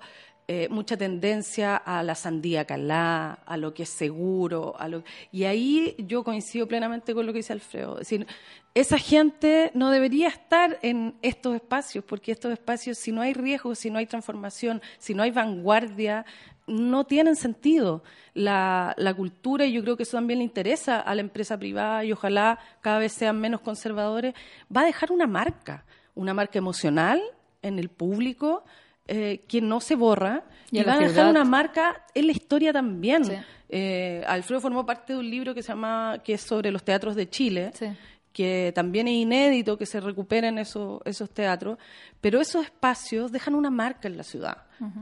Eh, mucha tendencia a la sandía calá, a lo que es seguro, a lo... y ahí yo coincido plenamente con lo que dice Alfredo. Es decir, esa gente no debería estar en estos espacios, porque estos espacios, si no hay riesgo, si no hay transformación, si no hay vanguardia, no tienen sentido. La, cultura, y yo creo que eso también le interesa a la empresa privada, y ojalá cada vez sean menos conservadores, va a dejar una marca, una marca emocional en el público, eh, que no se borra, y, va a dejar una marca en la historia también. Eh, Alfredo formó parte de un libro que se llama, que es sobre los teatros de Chile. Sí que también es inédito que se recuperen esos, esos teatros, pero esos espacios dejan una marca en la ciudad.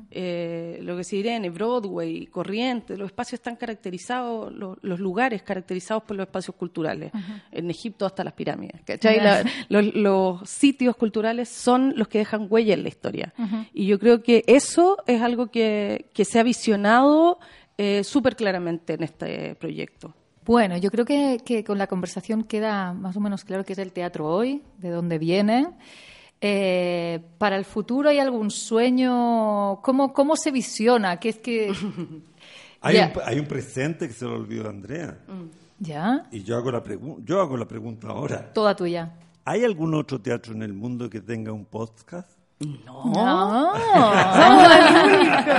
Eh, lo que se diría en Broadway, Corrientes, los espacios están caracterizados, los, lugares caracterizados por los espacios culturales. En Egipto hasta las pirámides. los, sitios culturales son los que dejan huella en la historia. Y yo creo que eso es algo que, que se ha visionado eh, súper claramente en este proyecto. Bueno, yo creo que, con la conversación queda más o menos claro qué es el teatro hoy, de dónde viene. Eh, para el futuro hay algún sueño, ¿cómo, cómo se visiona? ¿Qué es que hay, un, hay un presente que se lo olvidó Andrea. Mm. ¿Ya? Y yo hago la yo hago la pregunta ahora. Toda tuya. ¿Hay algún otro teatro en el mundo que tenga un podcast? No, somos el único.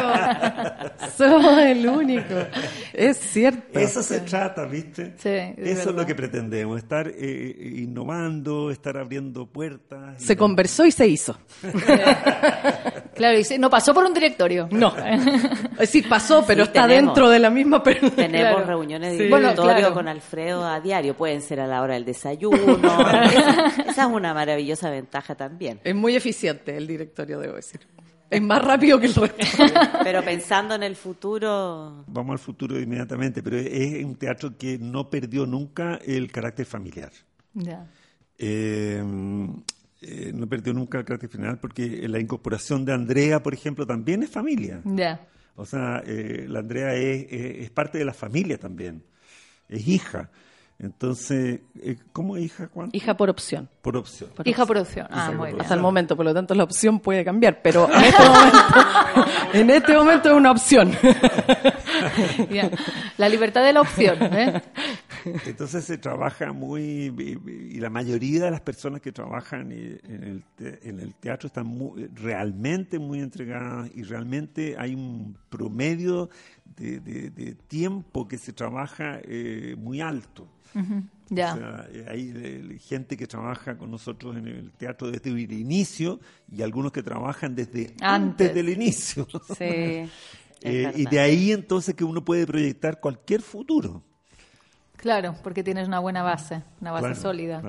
Somos el único. Es cierto. Eso se trata, ¿viste? Sí. Eso es lo que pretendemos, estar eh, eh, innovando, estar abriendo puertas. Se conversó y se hizo. Claro, y no pasó por un directorio. No. Es decir, pasó, pero está dentro de la misma persona. Tenemos reuniones de directorio con Alfredo a diario, pueden ser a la hora del desayuno. esa, es una maravillosa ventaja también. Es muy eficiente el directorio, debo decir. Es más rápido que el resto. Pero pensando en el futuro. Vamos al futuro inmediatamente, pero es un teatro que no perdió nunca el carácter familiar. Ya. Eh, eh, no perdió nunca el carácter final porque la incorporación de Andrea, por ejemplo, también es familia. Ya. O sea, eh, la Andrea es, es, parte de la familia también, es hija. Entonces, eh, ¿cómo hija, Juan? Hija por opción. Por opción. hija por opción. Ah, muy bien. Hasta el momento, por lo tanto, la opción puede cambiar, pero en este momento, en este momento es una opción. La libertad de la opción. ¿eh? Entonces se trabaja muy, y la mayoría de las personas que trabajan en el, teatro están realmente muy entregadas y realmente hay un promedio de, tiempo que se trabaja eh, muy alto. ya. Eh, hay gente que trabaja con nosotros en el teatro desde el inicio y algunos que trabajan desde antes, del inicio. Sí, eh, y de ahí entonces que uno puede proyectar cualquier futuro. Claro, porque tienes una buena base, una base sólida.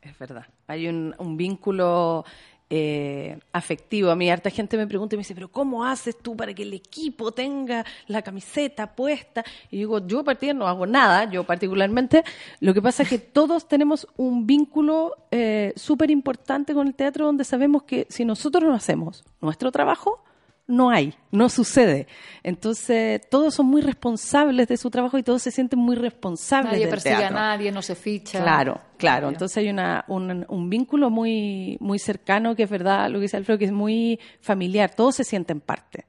es verdad. Hay un, un vínculo eh, afectivo. A mí harta gente me pregunta y me dice, pero ¿cómo haces tú para que el equipo tenga la camiseta puesta? Y digo, yo a partir no hago nada, yo particularmente. Lo que pasa es que todos tenemos un vínculo eh, súper importante con el teatro donde sabemos que si nosotros no hacemos nuestro trabajo, no hay, no sucede. Entonces, todos son muy responsables de su trabajo y todos se sienten muy responsables Nadie del persigue teatro. a nadie, no se ficha. Claro, claro. Entonces hay una, un, un vínculo muy, muy cercano que es verdad, lo que dice Alfredo, que es muy familiar. Todos se sienten parte.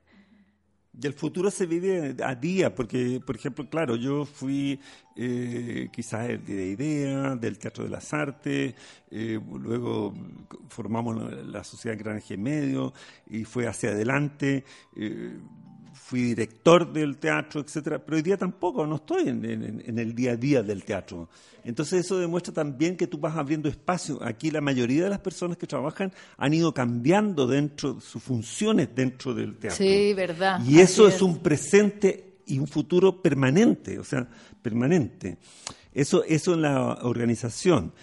Y el futuro se vive a día, porque, por ejemplo, claro, yo fui eh, quizás de idea, del Teatro de las Artes, eh, luego formamos la, Sociedad Granje Medio y fue hacia adelante. Eh, fui director del teatro, etcétera, pero hoy día tampoco, no estoy en, en, en, el día a día del teatro. Entonces eso demuestra también que tú vas abriendo espacio. Aquí la mayoría de las personas que trabajan han ido cambiando dentro sus funciones dentro del teatro. Sí, verdad. Y eso es. es un presente y un futuro permanente, o sea, permanente. Eso, eso en la organización.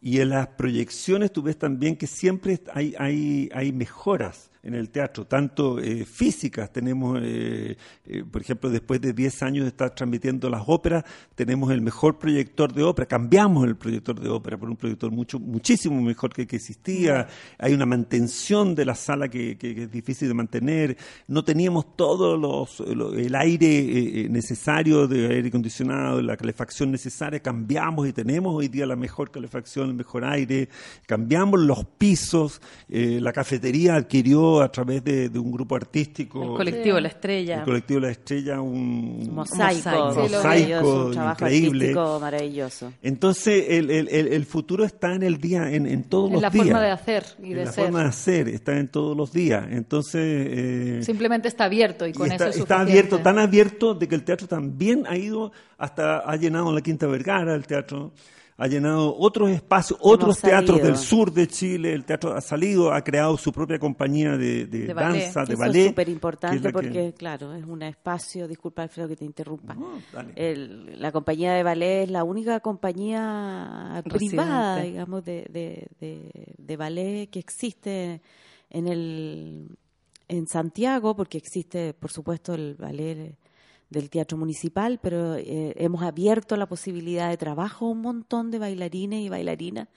Y en las proyecciones tú ves también que siempre hay, hay, hay mejoras en el teatro, tanto eh, físicas, tenemos, eh, eh, por ejemplo, después de 10 años de estar transmitiendo las óperas, tenemos el mejor proyector de ópera, cambiamos el proyector de ópera por un proyector mucho, muchísimo mejor que el que existía, hay una mantención de la sala que, que, que es difícil de mantener, no teníamos todo los, lo, el aire necesario de aire acondicionado, la calefacción necesaria, cambiamos y tenemos hoy día la mejor calefacción, el mejor aire, cambiamos los pisos, la cafetería adquirió a través de, de, un grupo artístico. El colectivo La Estrella. El colectivo La Estrella, un mosaico, un mosaico un trabajo increíble. maravilloso. Entonces, el, el, el, futuro está en el día, en, en todos en los la días. forma de hacer y en de la ser. forma de hacer, está en todos los días. Entonces. Eh, Simplemente está abierto y con y está, eso es está abierto, tan abierto de que el teatro también ha ido hasta, ha llenado la Quinta Vergara, el teatro ha llenado otros espacios, otros teatros del sur de Chile, el teatro ha salido, ha creado su propia compañía de, de, De danza, ballet. de Eso ballet. es súper importante que- porque, claro, es un espacio, disculpa Alfredo que te interrumpa. No, dale. El- la compañía de ballet es la única compañía privada, digamos, de, de, de- de ballet que existe en el en Santiago, porque existe, por supuesto, el ballet del Teatro Municipal, pero eh, hemos abierto la posibilidad de trabajo a un montón de bailarines y bailarinas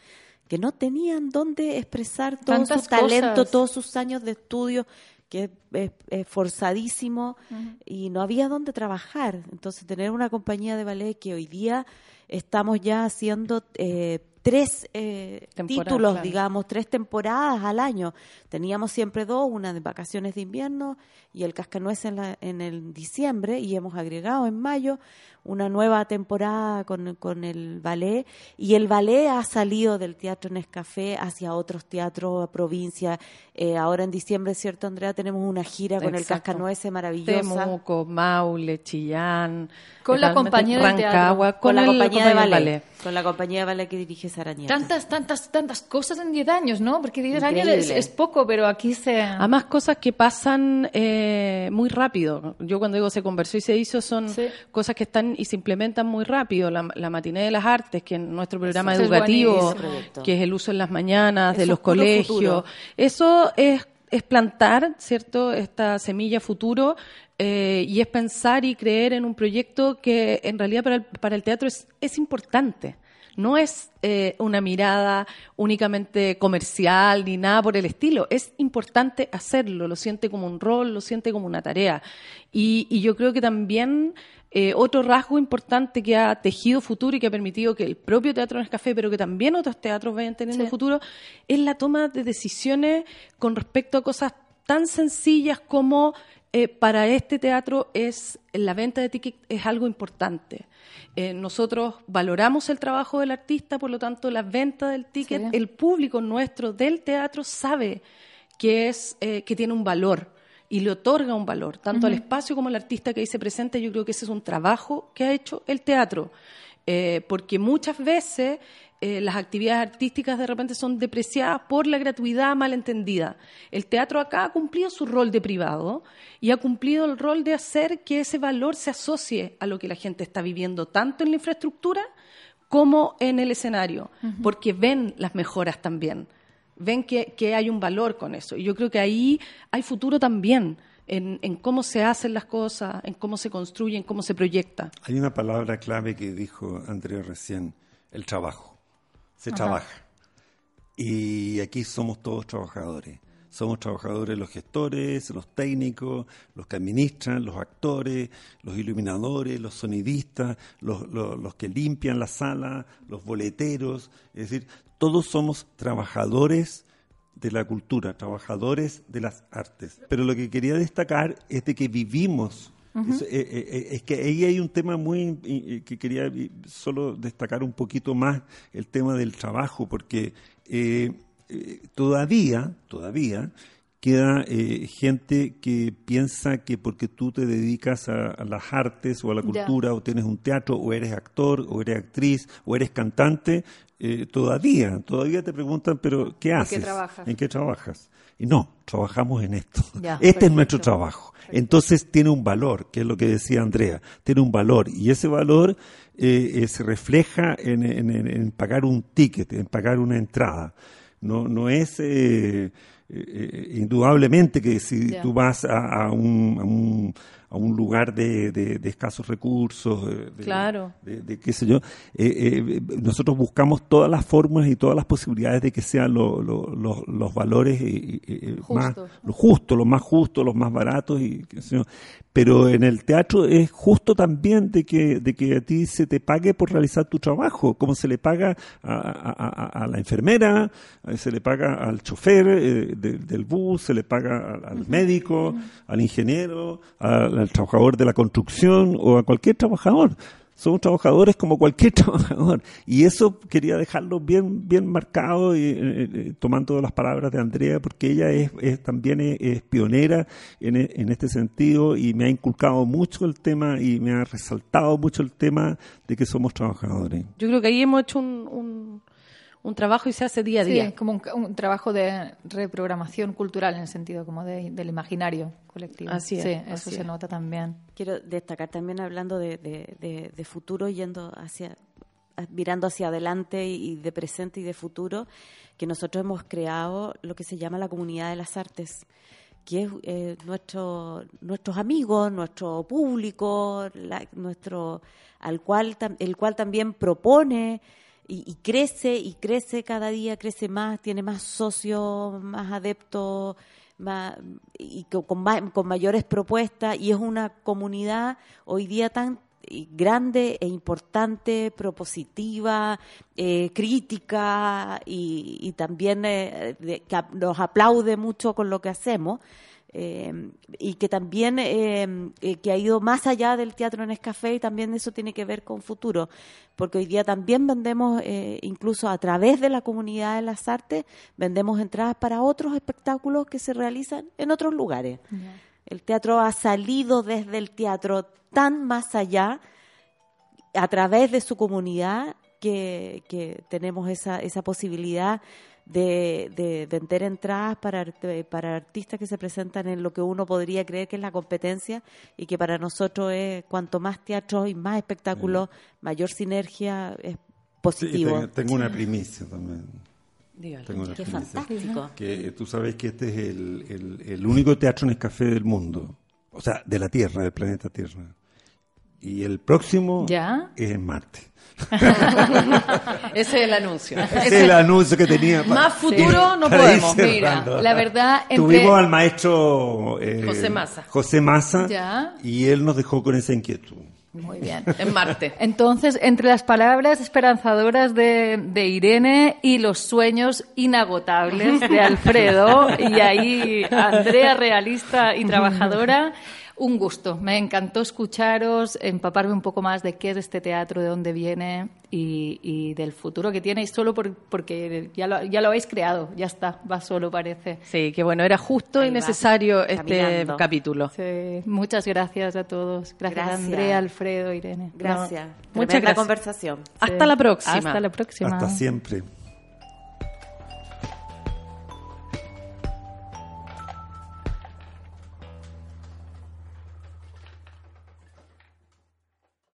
que no tenían dónde expresar todo Tantas su talento, cosas. todos sus años de estudio, que es, es- es forzadísimo y no había dónde trabajar. Entonces, tener una compañía de ballet que hoy día estamos ya haciendo eh, tres eh, títulos, claro. digamos, tres temporadas al año. Teníamos siempre dos, una de vacaciones de invierno y el Cascanueces en, la- en el diciembre y hemos agregado en mayo una nueva temporada con, con el ballet y el ballet ha salido del Teatro Nescafé hacia otros teatros, provincias. Eh, ahora en diciembre, ¿cierto, Andrea? Tenemos una gira con el Exacto. Cascanueces maravillosa. Temuco, Maule, Chillán. Con la compañía Rancagua, teatro. con, la el- compañía de del ballet, Con la compañía de ballet que dirige Sara Nieto. Tantas, tantas, tantas cosas en 10 años, ¿no? Porque 10 años es, es poco, pero aquí se... Además, cosas que pasan eh, muy rápido. Yo cuando digo se conversó y se hizo son Sí. cosas que están y se implementan muy rápido. La, la matiné de las artes, que en nuestro programa Eso educativo, que es el uso en las mañanas de los colegios. futuro. Eso es, es plantar, ¿cierto? Esta semilla futuro eh, y es pensar y creer en un proyecto que en realidad para el, para el teatro es, es importante. No es eh, una mirada únicamente comercial ni nada por el estilo. Es importante hacerlo, lo siente como un rol, lo siente como una tarea. Y, y yo creo que también eh, otro rasgo importante que ha tejido futuro y que ha permitido que el propio Teatro Nescafé, pero que también otros teatros vayan teniendo Sí. futuro, es la toma de decisiones con respecto a cosas tan sencillas como eh, para este teatro es la venta de tickets es algo importante. Eh, nosotros valoramos el trabajo del artista, por lo tanto, la venta del ticket, Sí. el público nuestro del teatro sabe que es eh, que tiene un valor y le otorga un valor tanto al espacio como al artista que ahí se presenta. Yo creo que ese es un trabajo que ha hecho el teatro, Eh, porque muchas veces eh, las actividades artísticas de repente son depreciadas por la gratuidad malentendida. El teatro acá ha cumplido su rol de privado y ha cumplido el rol de hacer que ese valor se asocie a lo que la gente está viviendo, tanto en la infraestructura como en el escenario, porque ven las mejoras también, ven que, que hay un valor con eso. Y yo creo que ahí hay futuro también. En, en cómo se hacen las cosas, en cómo se construye, en cómo se proyecta. Hay una palabra clave que dijo Andrea recién, el trabajo. Se trabaja. Y aquí somos todos trabajadores. Somos trabajadores los gestores, los técnicos, los que administran, los actores, los iluminadores, los sonidistas, los, los que limpian la sala, los boleteros. Es decir, todos somos trabajadores de la cultura, trabajadores de las artes. Pero lo que quería destacar es de que vivimos eh, eh, eh, es que ahí hay un tema muy que quería solo destacar un poquito más el tema del trabajo, porque todavía, todavía queda gente que piensa que porque tú te dedicas a, las artes o a la cultura o tienes un teatro o eres actor o eres actriz o eres cantante, todavía, todavía te preguntan, pero ¿qué haces? ¿En qué trabajas? Y no, trabajamos en esto. este es nuestro trabajo. Entonces tiene un valor, que es lo que decía Andrea, tiene un valor. Y ese valor eh, eh, se refleja en, pagar un ticket, en pagar una entrada. No, no es eh, indudablemente que si tú vas a, un a un lugar de, de, escasos recursos, de, claro. de, qué sé yo, eh, eh, nosotros buscamos todas las formas y todas las posibilidades de que sean los valores eh, más los justos, los más justos, los más baratos y qué sé yo. Pero en el teatro es justo también de que, de que a ti se te pague por realizar tu trabajo, como se le paga a, la enfermera, se le paga al chofer del bus, se le paga al, médico, al ingeniero, al al trabajador de la construcción o a cualquier trabajador. Somos trabajadores como cualquier trabajador. Y eso quería dejarlo bien, bien marcado, y, eh, eh, tomando las palabras de Andrea, porque ella es, también es, pionera en, en, este sentido y me ha inculcado mucho el tema y me ha resaltado mucho el tema de que somos trabajadores. Yo creo que ahí hemos hecho un trabajo y se hace día a día. Sí, como un, trabajo de reprogramación cultural en el sentido como del imaginario colectivo. Así es. Sí, eso se nota también. Quiero destacar también hablando de, de, futuro, yendo hacia mirando hacia adelante y de presente y de futuro, que nosotros hemos creado lo que se llama la comunidad de las artes que es eh, nuestro, nuestros amigos, nuestro público, nuestro, al cual, el cual también propone y, crece y crece cada día, crece más, tiene más socios, más adeptos, más, y con, con mayores propuestas y es una comunidad hoy día tan grande e importante, propositiva, eh, crítica y, también eh, que nos aplaude mucho con lo que hacemos. Eh, y que también eh, eh, que ha ido más allá del teatro en Escafé y también eso tiene que ver con futuro, porque hoy día también vendemos, incluso a través de la comunidad de las artes, vendemos entradas para otros espectáculos que se realizan en otros lugares. El teatro ha salido desde el teatro tan más allá a través de su comunidad que, que tenemos esa, esa posibilidad de, de vender entradas para, para artistas que se presentan en lo que uno podría creer que es la competencia y que para nosotros es cuanto más teatro y más espectáculos, mayor sinergia es positivo. tengo, una primicia también. Qué fantástico. Que tú sabes que este es el, el, el único teatro en café del mundo, o sea, de la Tierra, del planeta Tierra. Y el próximo es en Marte. Ese es el anuncio. Ese es el anuncio que tenía. Más futuro no podemos. Mira, la verdad. Tuvimos al maestro eh, José Massa. José Massa y él nos dejó con esa inquietud. Muy bien. En Marte. Entonces, entre las palabras esperanzadoras de, de, Irene y los sueños inagotables de Alfredo, y ahí Andrea realista y trabajadora, un gusto. Me encantó escucharos, empaparme un poco más de qué es este teatro, de dónde viene y, del futuro que tiene, y solo porque ya lo, ya lo habéis creado, ya está, va solo parece. Sí, que bueno, era justo y necesario este capítulo. Sí, muchas gracias a todos. Gracias, Andrea, Alfredo, Irene. Gracias. muchas gracias. conversación. Hasta la próxima. Hasta la próxima. Hasta siempre.